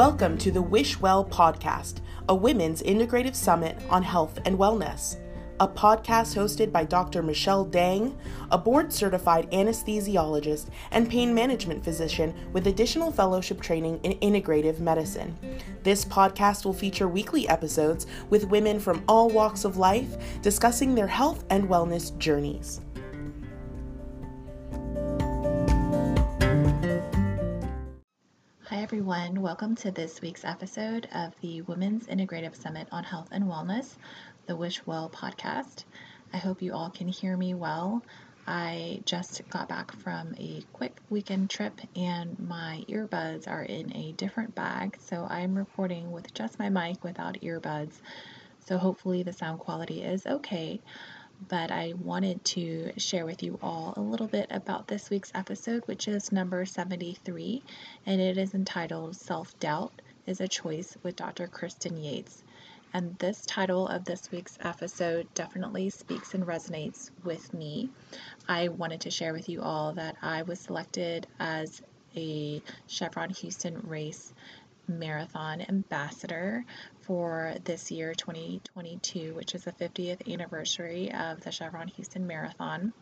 Welcome to the Wish Well podcast, a women's integrative summit on health and wellness. A podcast hosted by Dr. Michelle Dang, a board certified anesthesiologist and pain management physician with additional fellowship training in integrative medicine. This podcast will feature weekly episodes with women from all walks of life discussing their health and wellness journeys. Hi, everyone. Welcome to this week's episode of the Women's Integrative Summit on Health and Wellness, the Wish Well podcast. I hope you all can hear me well. I just got back from a quick weekend trip and my earbuds are in a different bag, so I'm recording with just my mic without earbuds. So hopefully the sound quality is okay but I wanted to share with you all a little bit about this week's episode, which is number 73, and it is entitled Self Doubt is a Choice with Dr. Kristen Yates. And this title of this week's episode definitely speaks and resonates with me. I wanted to share with you all that I was selected as a Chevron Houston race marathon ambassador for this year 2022, which is the 50th anniversary of the Chevron Houston Marathon.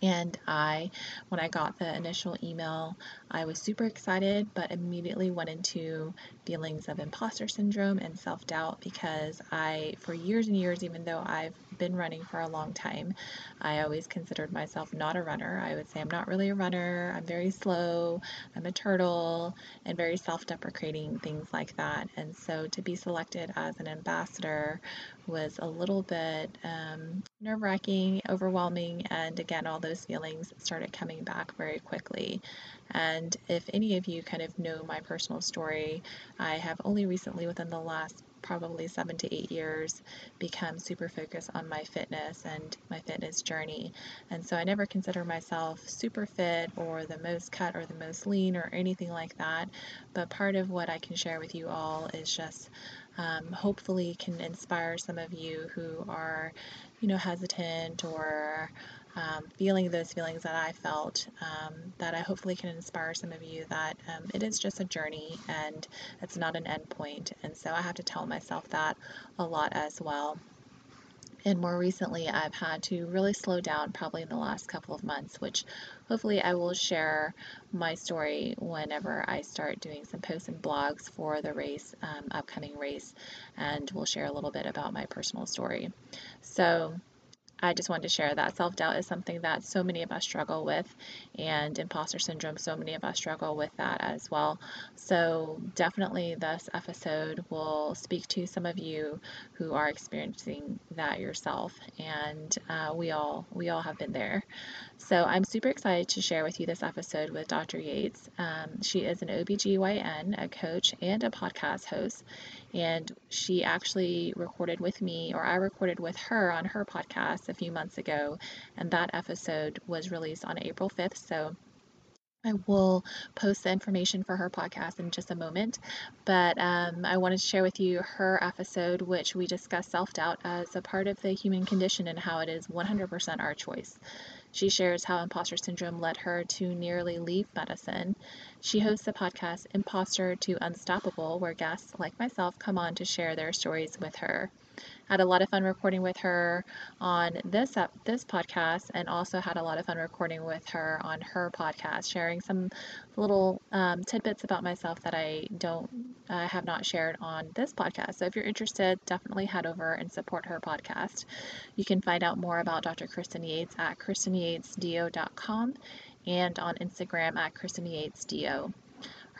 And I, when I got the initial email, I was super excited, but immediately went into feelings of imposter syndrome and self doubt because I, for years and years, even though I've been running for a long time, I always considered myself not a runner. I would say I'm not really a runner, I'm very slow, I'm a turtle, and very self deprecating, things like that. And so to be selected as an ambassador was a little bit um, nerve wracking, overwhelming, and again, all those feelings started coming back very quickly. And if any of you kind of know my personal story, I have only recently, within the last probably seven to eight years, become super focused on my fitness and my fitness journey. And so I never consider myself super fit or the most cut or the most lean or anything like that. But part of what I can share with you all is just um, hopefully can inspire some of you who are, you know, hesitant or um, feeling those feelings that I felt, um, that I hopefully can inspire some of you that um, it is just a journey and it's not an end point. And so I have to tell myself that a lot as well. And more recently, I've had to really slow down probably in the last couple of months, which hopefully I will share my story whenever I start doing some posts and blogs for the race, um, upcoming race, and we'll share a little bit about my personal story. So, I just wanted to share that self doubt is something that so many of us struggle with, and imposter syndrome, so many of us struggle with that as well. So, definitely, this episode will speak to some of you who are experiencing that yourself, and uh, we all we all have been there. So, I'm super excited to share with you this episode with Dr. Yates. Um, she is an OBGYN, a coach, and a podcast host and she actually recorded with me, or I recorded with her on her podcast a few months ago, and that episode was released on April 5th. So I will post the information for her podcast in just a moment, but um, I wanted to share with you her episode, which we discuss self doubt as a part of the human condition and how it is 100% our choice. She shares how imposter syndrome led her to nearly leave medicine. She hosts the podcast Imposter to Unstoppable, where guests like myself come on to share their stories with her had a lot of fun recording with her on this uh, this podcast, and also had a lot of fun recording with her on her podcast, sharing some little um, tidbits about myself that I don't I have not shared on this podcast. So if you're interested, definitely head over and support her podcast. You can find out more about Dr. Kristen Yates at KristenYatesDO.com and on Instagram at KristenYatesDO.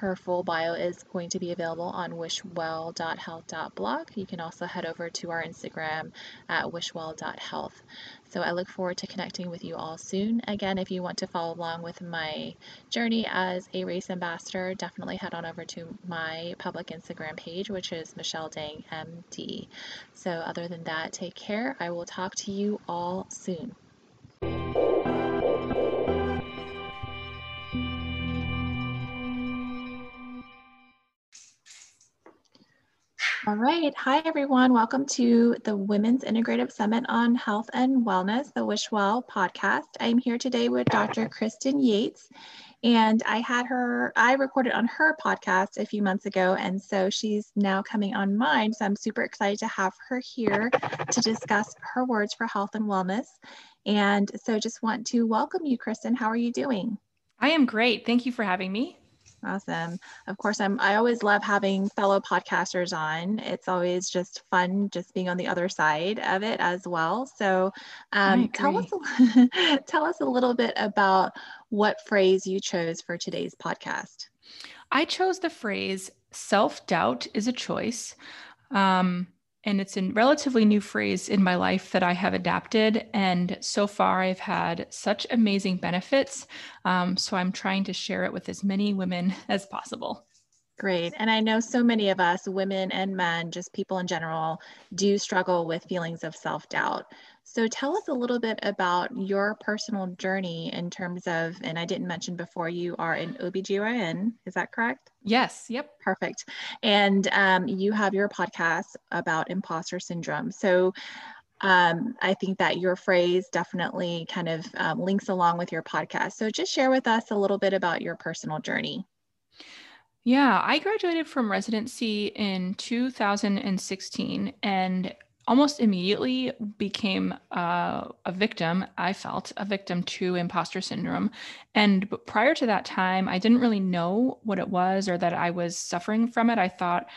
Her full bio is going to be available on wishwell.health.blog. You can also head over to our Instagram at wishwell.health. So I look forward to connecting with you all soon. Again, if you want to follow along with my journey as a race ambassador, definitely head on over to my public Instagram page, which is Michelle Dang MD. So other than that, take care. I will talk to you all soon. All right. Hi, everyone. Welcome to the Women's Integrative Summit on Health and Wellness, the Wish Well podcast. I'm here today with Dr. Kristen Yates, And I had her, I recorded on her podcast a few months ago. And so she's now coming on mine. So I'm super excited to have her here to discuss her words for health and wellness. And so just want to welcome you, Kristen. How are you doing? I am great. Thank you for having me. Awesome. Of course, I'm I always love having fellow podcasters on. It's always just fun just being on the other side of it as well. So um, tell us tell us a little bit about what phrase you chose for today's podcast. I chose the phrase self-doubt is a choice. Um, and it's a relatively new phrase in my life that I have adapted. And so far, I've had such amazing benefits. Um, so I'm trying to share it with as many women as possible. Great. And I know so many of us, women and men, just people in general, do struggle with feelings of self doubt. So tell us a little bit about your personal journey in terms of, and I didn't mention before, you are an OBGYN, is that correct? Yes, yep. Perfect. And um, you have your podcast about imposter syndrome. So um, I think that your phrase definitely kind of um, links along with your podcast. So just share with us a little bit about your personal journey. Yeah, I graduated from residency in 2016 and almost immediately became uh, a victim. I felt a victim to imposter syndrome. And prior to that time, I didn't really know what it was or that I was suffering from it. I thought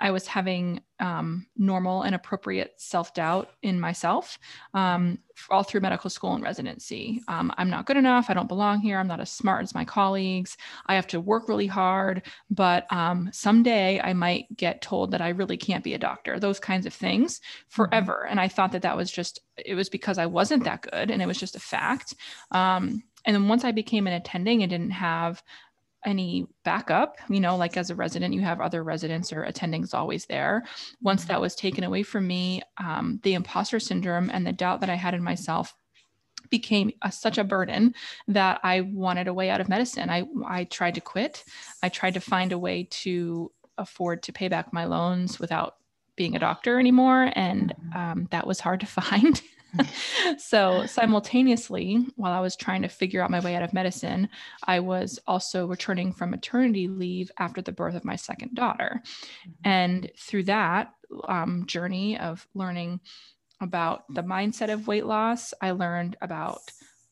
I was having um, normal and appropriate self doubt in myself um, all through medical school and residency. Um, I'm not good enough. I don't belong here. I'm not as smart as my colleagues. I have to work really hard, but um, someday I might get told that I really can't be a doctor, those kinds of things mm-hmm. forever. And I thought that that was just, it was because I wasn't that good and it was just a fact. Um, and then once I became an attending and didn't have any backup you know like as a resident you have other residents or attendings always there. Once that was taken away from me um, the imposter syndrome and the doubt that i had in myself became a, such a burden that i wanted a way out of medicine. I i tried to quit. I tried to find a way to afford to pay back my loans without being a doctor anymore and um, that was hard to find so simultaneously while i was trying to figure out my way out of medicine i was also returning from maternity leave after the birth of my second daughter mm-hmm. and through that um, journey of learning about the mindset of weight loss i learned about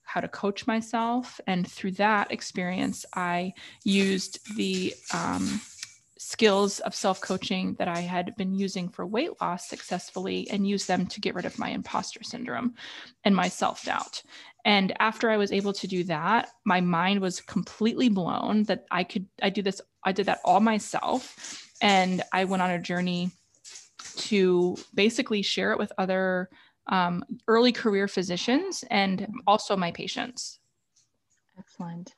how to coach myself and through that experience i used the um, skills of self coaching that I had been using for weight loss successfully and use them to get rid of my imposter syndrome and my self doubt. And after I was able to do that, my mind was completely blown that I could, I do this, I did that all myself. And I went on a journey to basically share it with other um, early career physicians and also my patients. Excellent.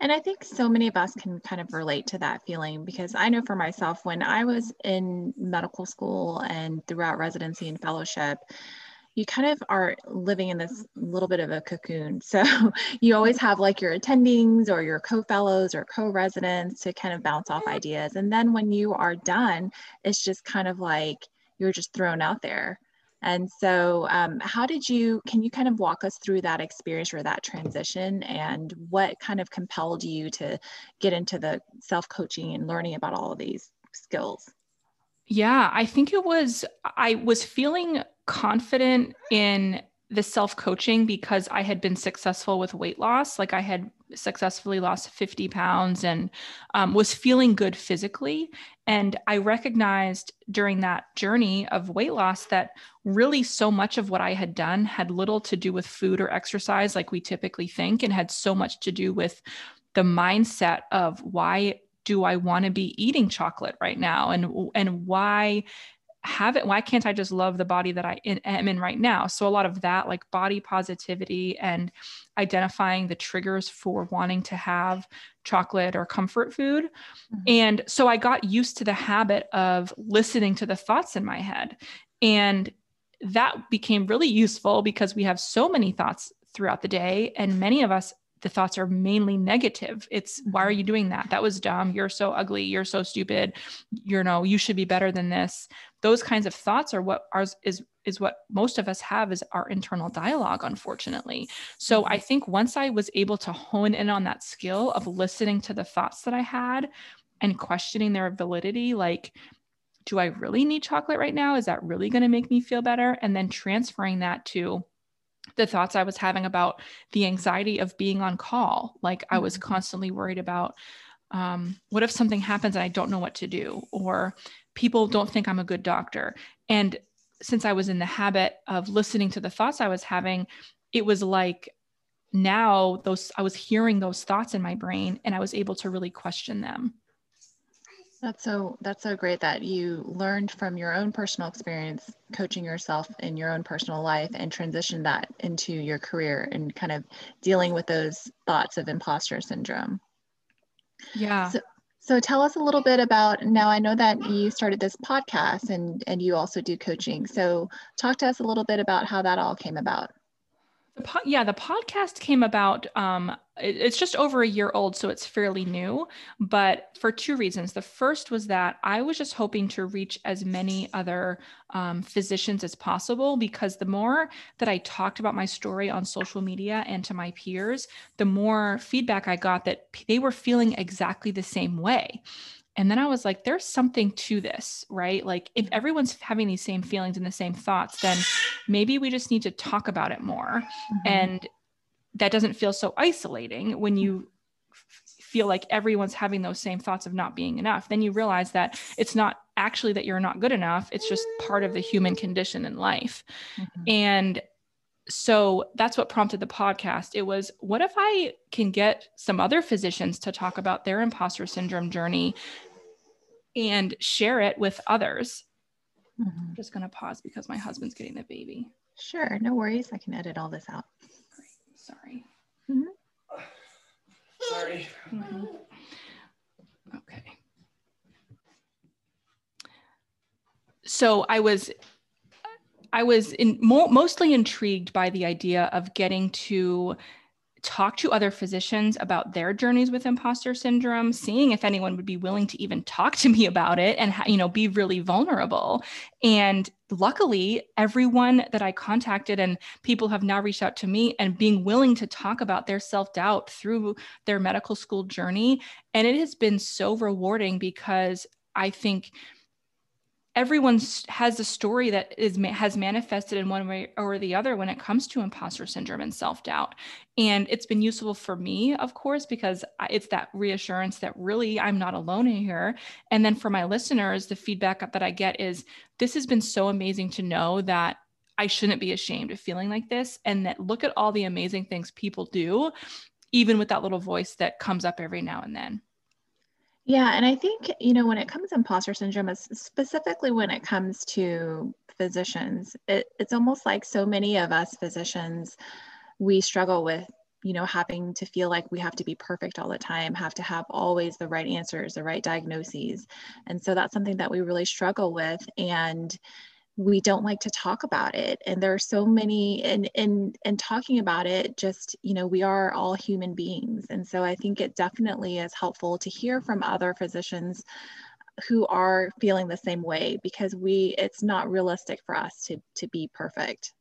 And I think so many of us can kind of relate to that feeling because I know for myself, when I was in medical school and throughout residency and fellowship, you kind of are living in this little bit of a cocoon. So you always have like your attendings or your co fellows or co residents to kind of bounce off ideas. And then when you are done, it's just kind of like you're just thrown out there. And so, um, how did you, can you kind of walk us through that experience or that transition and what kind of compelled you to get into the self coaching and learning about all of these skills? Yeah, I think it was, I was feeling confident in the self coaching because I had been successful with weight loss. Like I had successfully lost 50 pounds and um, was feeling good physically. And I recognized during that journey of weight loss that really so much of what I had done had little to do with food or exercise, like we typically think, and had so much to do with the mindset of why do I want to be eating chocolate right now and and why have it why can't i just love the body that i am in right now? So a lot of that like body positivity and identifying the triggers for wanting to have chocolate or comfort food. Mm-hmm. and so i got used to the habit of listening to the thoughts in my head. And that became really useful because we have so many thoughts throughout the day and many of us the thoughts are mainly negative. It's why are you doing that? That was dumb. You're so ugly. You're so stupid. You know, you should be better than this. Those kinds of thoughts are what ours is is what most of us have is our internal dialogue unfortunately. So I mm-hmm. think once I was able to hone in on that skill of listening to the thoughts that I had and questioning their validity like do I really need chocolate right now? Is that really going to make me feel better? And then transferring that to the thoughts I was having about the anxiety of being on call. Like I was mm-hmm. constantly worried about um, what if something happens and I don't know what to do, or people don't think I'm a good doctor. And since I was in the habit of listening to the thoughts I was having, it was like now those I was hearing those thoughts in my brain and I was able to really question them. That's so that's so great that you learned from your own personal experience coaching yourself in your own personal life and transitioned that into your career and kind of dealing with those thoughts of imposter syndrome. Yeah. So, so tell us a little bit about now I know that you started this podcast and and you also do coaching. So talk to us a little bit about how that all came about. The po- yeah, the podcast came about. Um, it, it's just over a year old, so it's fairly new. But for two reasons. The first was that I was just hoping to reach as many other um, physicians as possible because the more that I talked about my story on social media and to my peers, the more feedback I got that they were feeling exactly the same way. And then I was like, there's something to this, right? Like, if everyone's having these same feelings and the same thoughts, then maybe we just need to talk about it more. Mm-hmm. And that doesn't feel so isolating when you feel like everyone's having those same thoughts of not being enough. Then you realize that it's not actually that you're not good enough, it's just part of the human condition in life. Mm-hmm. And so that's what prompted the podcast. It was, what if I can get some other physicians to talk about their imposter syndrome journey and share it with others? Mm-hmm. I'm just going to pause because my husband's getting the baby. Sure, no worries. I can edit all this out. Sorry. Mm-hmm. Sorry. Mm-hmm. Okay. So I was I was in, mo- mostly intrigued by the idea of getting to talk to other physicians about their journeys with imposter syndrome seeing if anyone would be willing to even talk to me about it and you know be really vulnerable. And luckily everyone that i contacted and people have now reached out to me and being willing to talk about their self-doubt through their medical school journey. And it has been so rewarding because i think everyone has a story that is has manifested in one way or the other when it comes to imposter syndrome and self-doubt. And it's been useful for me of course because it's that reassurance that really i'm not alone in here. And then for my listeners the feedback that i get is this has been so amazing to know that i shouldn't be ashamed of feeling like this and that look at all the amazing things people do even with that little voice that comes up every now and then yeah, and I think, you know, when it comes to imposter syndrome, specifically when it comes to physicians, it, it's almost like so many of us physicians, we struggle with, you know, having to feel like we have to be perfect all the time, have to have always the right answers, the right diagnoses. And so that's something that we really struggle with. And we don't like to talk about it and there are so many and and and talking about it just you know we are all human beings and so i think it definitely is helpful to hear from other physicians who are feeling the same way because we it's not realistic for us to to be perfect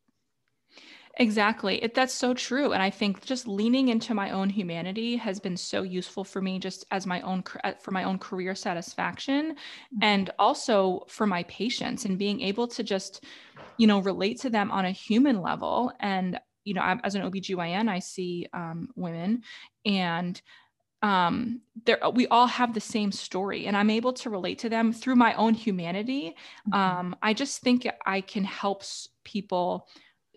Exactly. It, that's so true. And I think just leaning into my own humanity has been so useful for me just as my own uh, for my own career satisfaction mm-hmm. and also for my patients and being able to just you know relate to them on a human level and you know as an OBGYN I see um, women and um there we all have the same story and i'm able to relate to them through my own humanity mm-hmm. um i just think i can help people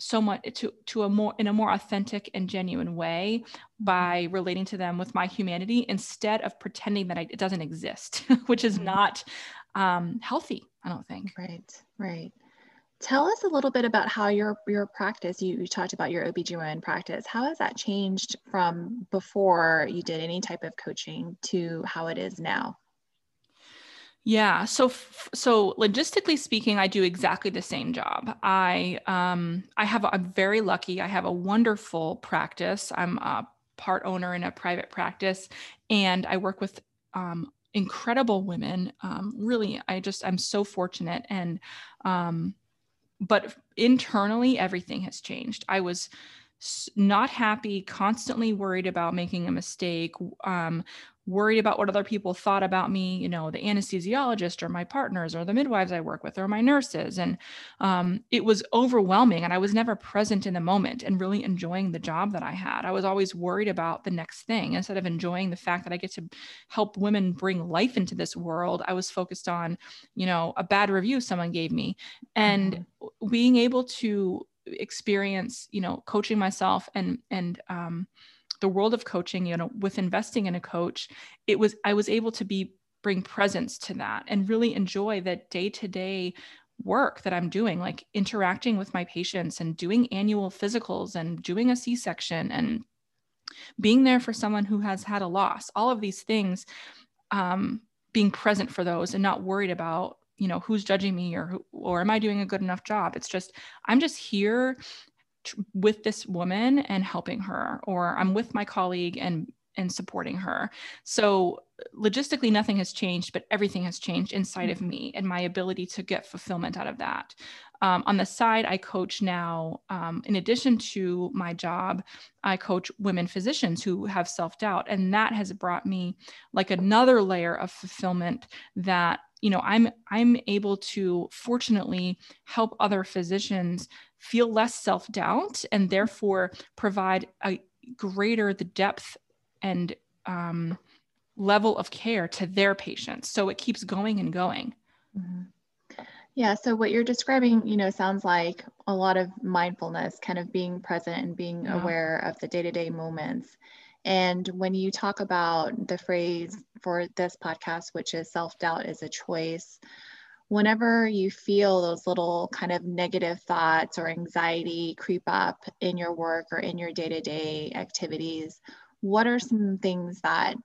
so much to to a more in a more authentic and genuine way by relating to them with my humanity instead of pretending that I, it doesn't exist which is mm-hmm. not um, healthy i don't think. Right right. Tell us a little bit about how your your practice you, you talked about your obgyn practice. How has that changed from before you did any type of coaching to how it is now yeah. So so logistically speaking, I do exactly the same job. I um I have I'm very lucky. I have a wonderful practice. I'm a part owner in a private practice, and I work with um, incredible women. Um, really, I just I'm so fortunate, and um, but internally everything has changed. I was not happy, constantly worried about making a mistake, um, worried about what other people thought about me, you know, the anesthesiologist or my partners or the midwives I work with or my nurses. And um, it was overwhelming. And I was never present in the moment and really enjoying the job that I had. I was always worried about the next thing instead of enjoying the fact that I get to help women bring life into this world. I was focused on, you know, a bad review someone gave me and mm-hmm. being able to experience, you know, coaching myself and, and, um, the world of coaching you know with investing in a coach it was i was able to be bring presence to that and really enjoy that day to day work that i'm doing like interacting with my patients and doing annual physicals and doing a c-section and being there for someone who has had a loss all of these things um, being present for those and not worried about you know who's judging me or or am i doing a good enough job? It's just i'm just here with this woman and helping her or i'm with my colleague and and supporting her. So logistically nothing has changed but everything has changed inside hmm. of me and my ability to get fulfillment out of that um, on the side i coach now um, in addition to my job i coach women physicians who have self-doubt and that has brought me like another layer of fulfillment that you know i'm i'm able to fortunately help other physicians feel less self doubt and therefore provide a greater the depth and um, level of care to their patients. So it keeps going and going. Mm-hmm. Yeah. So what you're describing, you know, sounds like a lot of mindfulness, kind of being present and being yeah. aware of the day to day moments. And when you talk about the phrase for this podcast, which is self doubt is a choice, whenever you feel those little kind of negative thoughts or anxiety creep up in your work or in your day to day activities, what are some things that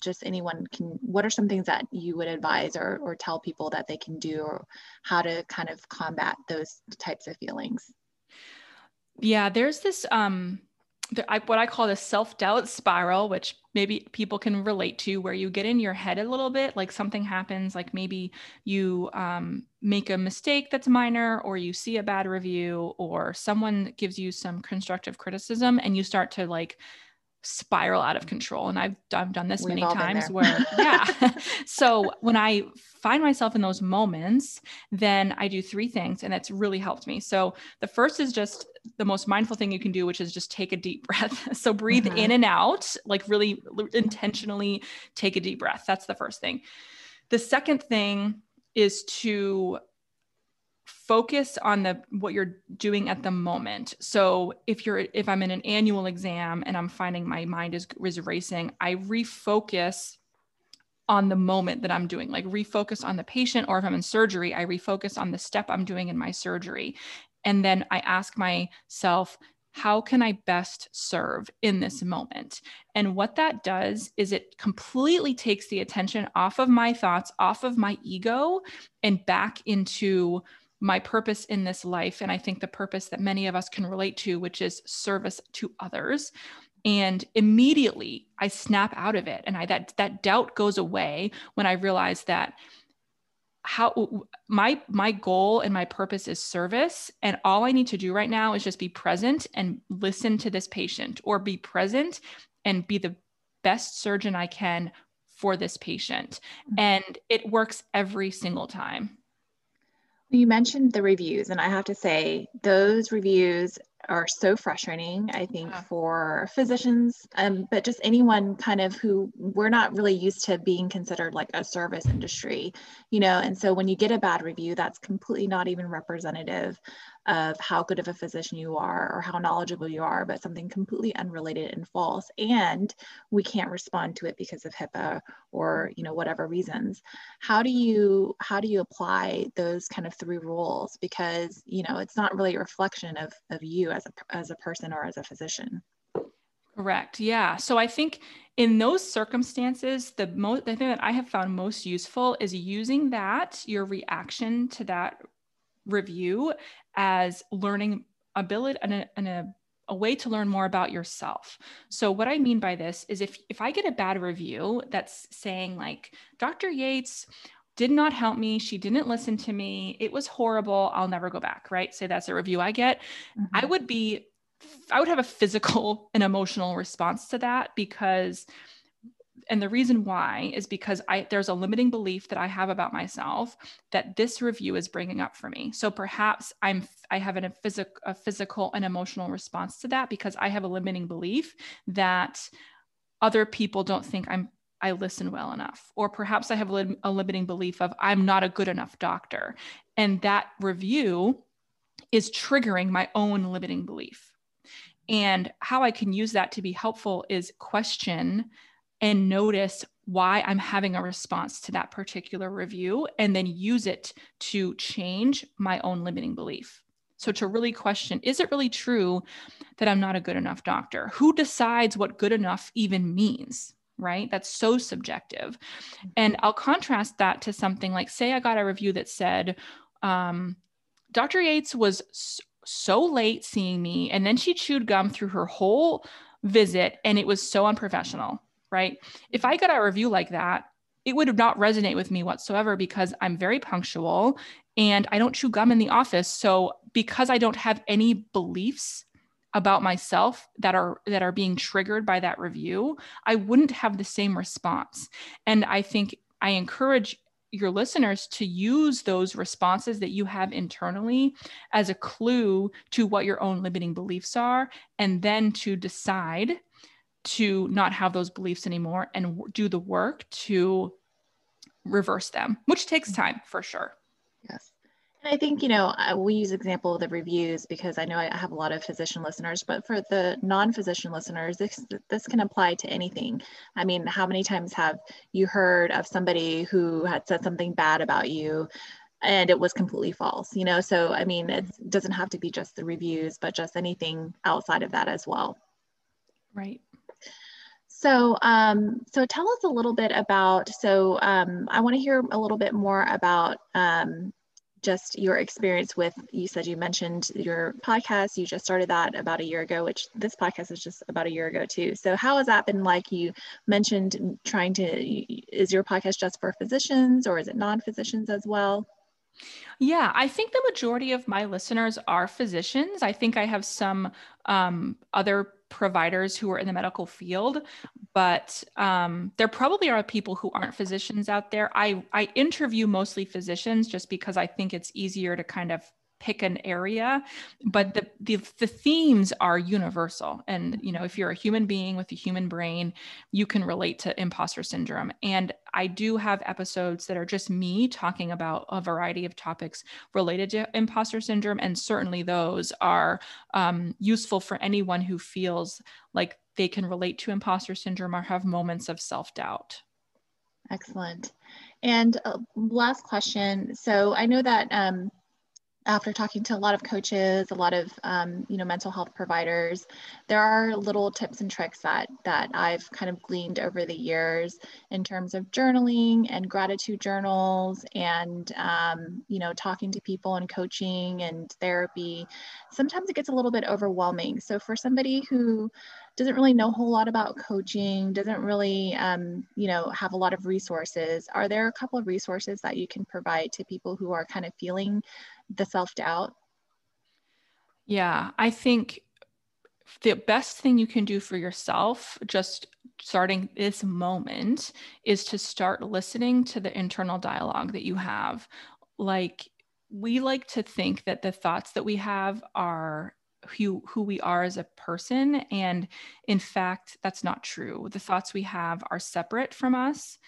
just anyone can, what are some things that you would advise or, or tell people that they can do or how to kind of combat those types of feelings? Yeah, there's this, um, I, what I call the self doubt spiral, which maybe people can relate to, where you get in your head a little bit, like something happens, like maybe you um, make a mistake that's minor, or you see a bad review, or someone gives you some constructive criticism, and you start to like spiral out of control. And I've, I've done this We've many times where yeah. So when I find myself in those moments then I do three things and that's really helped me. So the first is just the most mindful thing you can do which is just take a deep breath. So breathe mm-hmm. in and out like really intentionally take a deep breath. That's the first thing. The second thing is to focus on the what you're doing at the moment. So if you're if i'm in an annual exam and i'm finding my mind is, is racing i refocus on the moment that i'm doing like refocus on the patient or if i'm in surgery i refocus on the step i'm doing in my surgery. And then i ask myself how can i best serve in this moment? And what that does is it completely takes the attention off of my thoughts off of my ego and back into my purpose in this life. And I think the purpose that many of us can relate to, which is service to others. And immediately I snap out of it. And I that that doubt goes away when I realize that how my my goal and my purpose is service and all i need to do right now is just be present and listen to this patient or be present and be the best surgeon i can for this patient mm-hmm. and it works every single time you mentioned the reviews, and I have to say, those reviews are so frustrating, I think, yeah. for physicians, um, but just anyone kind of who we're not really used to being considered like a service industry, you know. And so when you get a bad review, that's completely not even representative of how good of a physician you are or how knowledgeable you are, but something completely unrelated and false. And we can't respond to it because of HIPAA or you know whatever reasons. How do you how do you apply those kind of three rules? Because you know it's not really a reflection of of you as a as a person or as a physician. Correct. Yeah. So I think in those circumstances, the most the thing that I have found most useful is using that your reaction to that review as learning ability and a, a way to learn more about yourself. So what I mean by this is if if I get a bad review that's saying like Dr. Yates did not help me, she didn't listen to me, it was horrible, I'll never go back, right? Say that's a review I get. Mm-hmm. I would be I would have a physical and emotional response to that because and the reason why is because I there's a limiting belief that I have about myself that this review is bringing up for me. So perhaps I'm I have an, a, phys- a physical and emotional response to that because I have a limiting belief that other people don't think I'm I listen well enough, or perhaps I have a, limiting belief of I'm not a good enough doctor, and that review is triggering my own limiting belief. And how I can use that to be helpful is question and notice why I'm having a response to that particular review and then use it to change my own limiting belief. So, to really question is it really true that I'm not a good enough doctor? Who decides what good enough even means? Right? That's so subjective. And I'll contrast that to something like, say, I got a review that said, um, Dr. Yates was so late seeing me, and then she chewed gum through her whole visit, and it was so unprofessional right? If I got a review like that, it would not resonate with me whatsoever because I'm very punctual and I don't chew gum in the office. So because I don't have any beliefs about myself that are that are being triggered by that review, I wouldn't have the same response. And I think I encourage your listeners to use those responses that you have internally as a clue to what your own limiting beliefs are and then to decide to not have those beliefs anymore and do the work to reverse them, which takes mm-hmm. time for sure. Yes. And I think, you know, we use example of the reviews because I know I have a lot of physician listeners, but for the non-physician listeners, this, this can apply to anything. I mean, how many times have you heard of somebody who had said something bad about you and it was completely false, you know? So, I mean, it doesn't have to be just the reviews, but just anything outside of that as well. Right. So, um, so tell us a little bit about. So, um, I want to hear a little bit more about um, just your experience with. You said you mentioned your podcast. You just started that about a year ago, which this podcast is just about a year ago too. So, how has that been like? You mentioned trying to. Is your podcast just for physicians, or is it non-physicians as well? Yeah, I think the majority of my listeners are physicians. I think I have some um, other providers who are in the medical field, but um, there probably are people who aren't physicians out there. I, I interview mostly physicians just because I think it's easier to kind of pick an area but the, the the themes are universal. And you know if you're a human being with a human brain you can relate to imposter syndrome. And i do have episodes that are just me talking about a variety of topics related to imposter syndrome. And certainly those are um, useful for anyone who feels like they can relate to imposter syndrome or have moments of self-doubt. Excellent. And uh, last question. So i know that um, after talking to a lot of coaches, a lot of um, you know mental health providers, there are little tips and tricks that that I've kind of gleaned over the years in terms of journaling and gratitude journals, and um, you know talking to people and coaching and therapy. Sometimes it gets a little bit overwhelming. So for somebody who doesn't really know a whole lot about coaching, doesn't really, um, you know, have a lot of resources. Are there a couple of resources that you can provide to people who are kind of feeling the self doubt? Yeah, I think the best thing you can do for yourself, just starting this moment, is to start listening to the internal dialogue that you have. Like, we like to think that the thoughts that we have are who who we are as a person. And in fact that's not true. The thoughts we have are separate from us.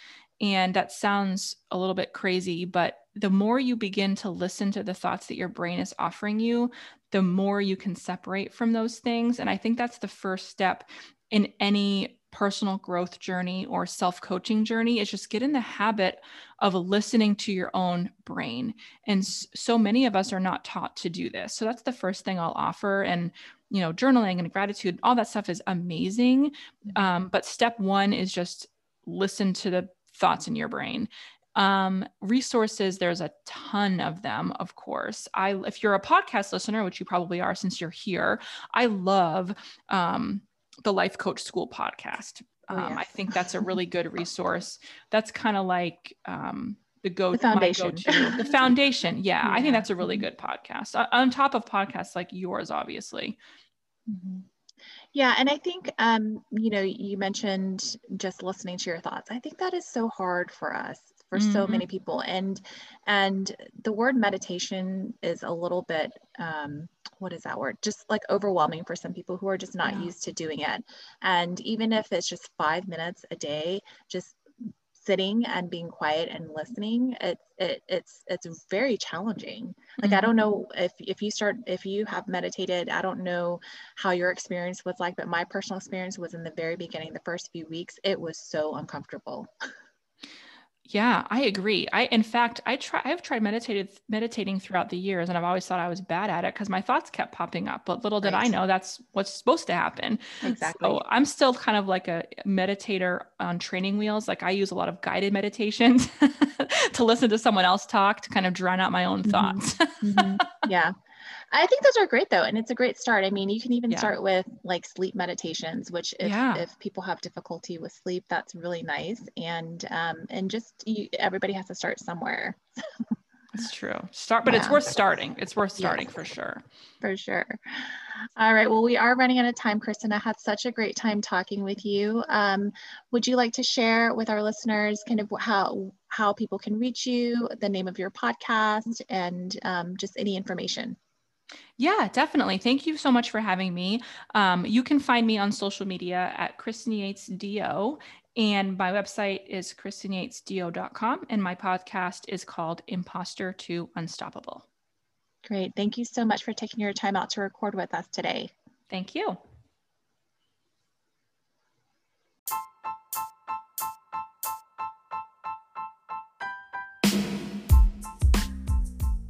And that sounds a little bit crazy but the more you begin to listen to the thoughts that your brain is offering you the more you can separate from those things. And i think that's the first step in any personal growth journey or self coaching journey is just get in the habit of listening to your own brain. And so many of us are not taught to do this. So that's the first thing I'll offer. And, you know, journaling and gratitude, all that stuff is amazing. Mm-hmm. Um, but step one is just listen to the thoughts in your brain. Um, resources, there's a ton of them, of course. I, if you're a podcast listener, which you probably are since you're here, I love um, the Life Coach School podcast. Oh, um, yes. I think that's a really good resource. That's kind of like um, the go the foundation. Go-to, the foundation. Yeah, yeah, I think that's a really mm-hmm. good podcast. Uh, on top of podcasts like yours, obviously. Mm-hmm. Yeah, and I think um, you know, you mentioned just listening to your thoughts. I think that is so hard for us, for mm-hmm. so many people. And and the word meditation is a little bit um, what is that word? Just like overwhelming for some people who are just not yeah. used to doing it. And even if it's just five minutes a day, just sitting and being quiet and listening it, it it's it's very challenging like mm-hmm. i don't know if if you start if you have meditated i don't know how your experience was like but my personal experience was in the very beginning the first few weeks it was so uncomfortable Yeah, I agree. I, in fact, I try, I've tried meditated, meditating throughout the years and I've always thought I was bad at it because my thoughts kept popping up, but little did. I know that's what's supposed to happen. Exactly. So I'm still kind of like a meditator on training wheels. Like I use a lot of guided meditations to listen to someone else talk to kind of drown out my own mm-hmm. thoughts. mm-hmm. Yeah. I think those are great though, and it's a great start. I mean, you can even yeah. start with like sleep meditations, which if, yeah. if people have difficulty with sleep, that's really nice. And um, and just you, everybody has to start somewhere. It's true. Start, but yeah. it's worth starting. It's worth starting yes. for sure. For sure. All right. Well, we are running out of time, Kristen. I had such a great time talking with you. Um, would you like to share with our listeners kind of how how people can reach you, the name of your podcast, and um, just any information? Yeah, definitely. Thank you so much for having me. Um, you can find me on social media at Kristen Yates DO, and my website is kristenyatesdo.com, and my podcast is called Imposter to Unstoppable. Great. Thank you so much for taking your time out to record with us today. Thank you.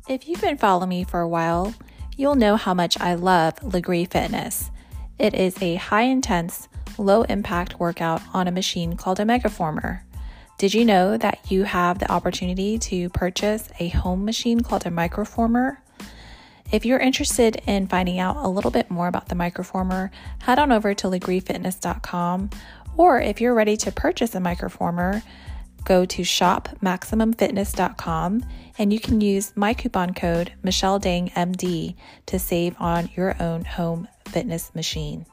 If you've been following me for a while, you'll know how much I love Lagree Fitness. It is a high intense, low impact workout on a machine called a Megaformer. Did you know that you have the opportunity to purchase a home machine called a Microformer? If you're interested in finding out a little bit more about the Microformer, head on over to lagreefitness.com. Or if you're ready to purchase a Microformer, go to shopmaximumfitness.com and you can use my coupon code Michelle Dang MD to save on your own home fitness machine.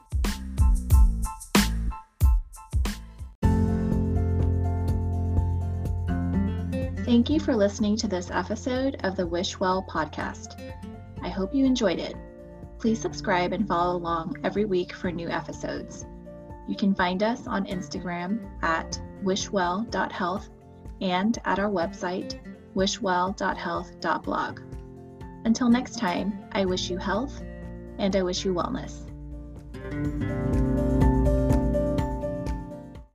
Thank you for listening to this episode of the Wish Well podcast. I hope you enjoyed it. Please subscribe and follow along every week for new episodes. You can find us on Instagram at wishwell.health and at our website, wishwell.health.blog. Until next time, I wish you health and I wish you wellness.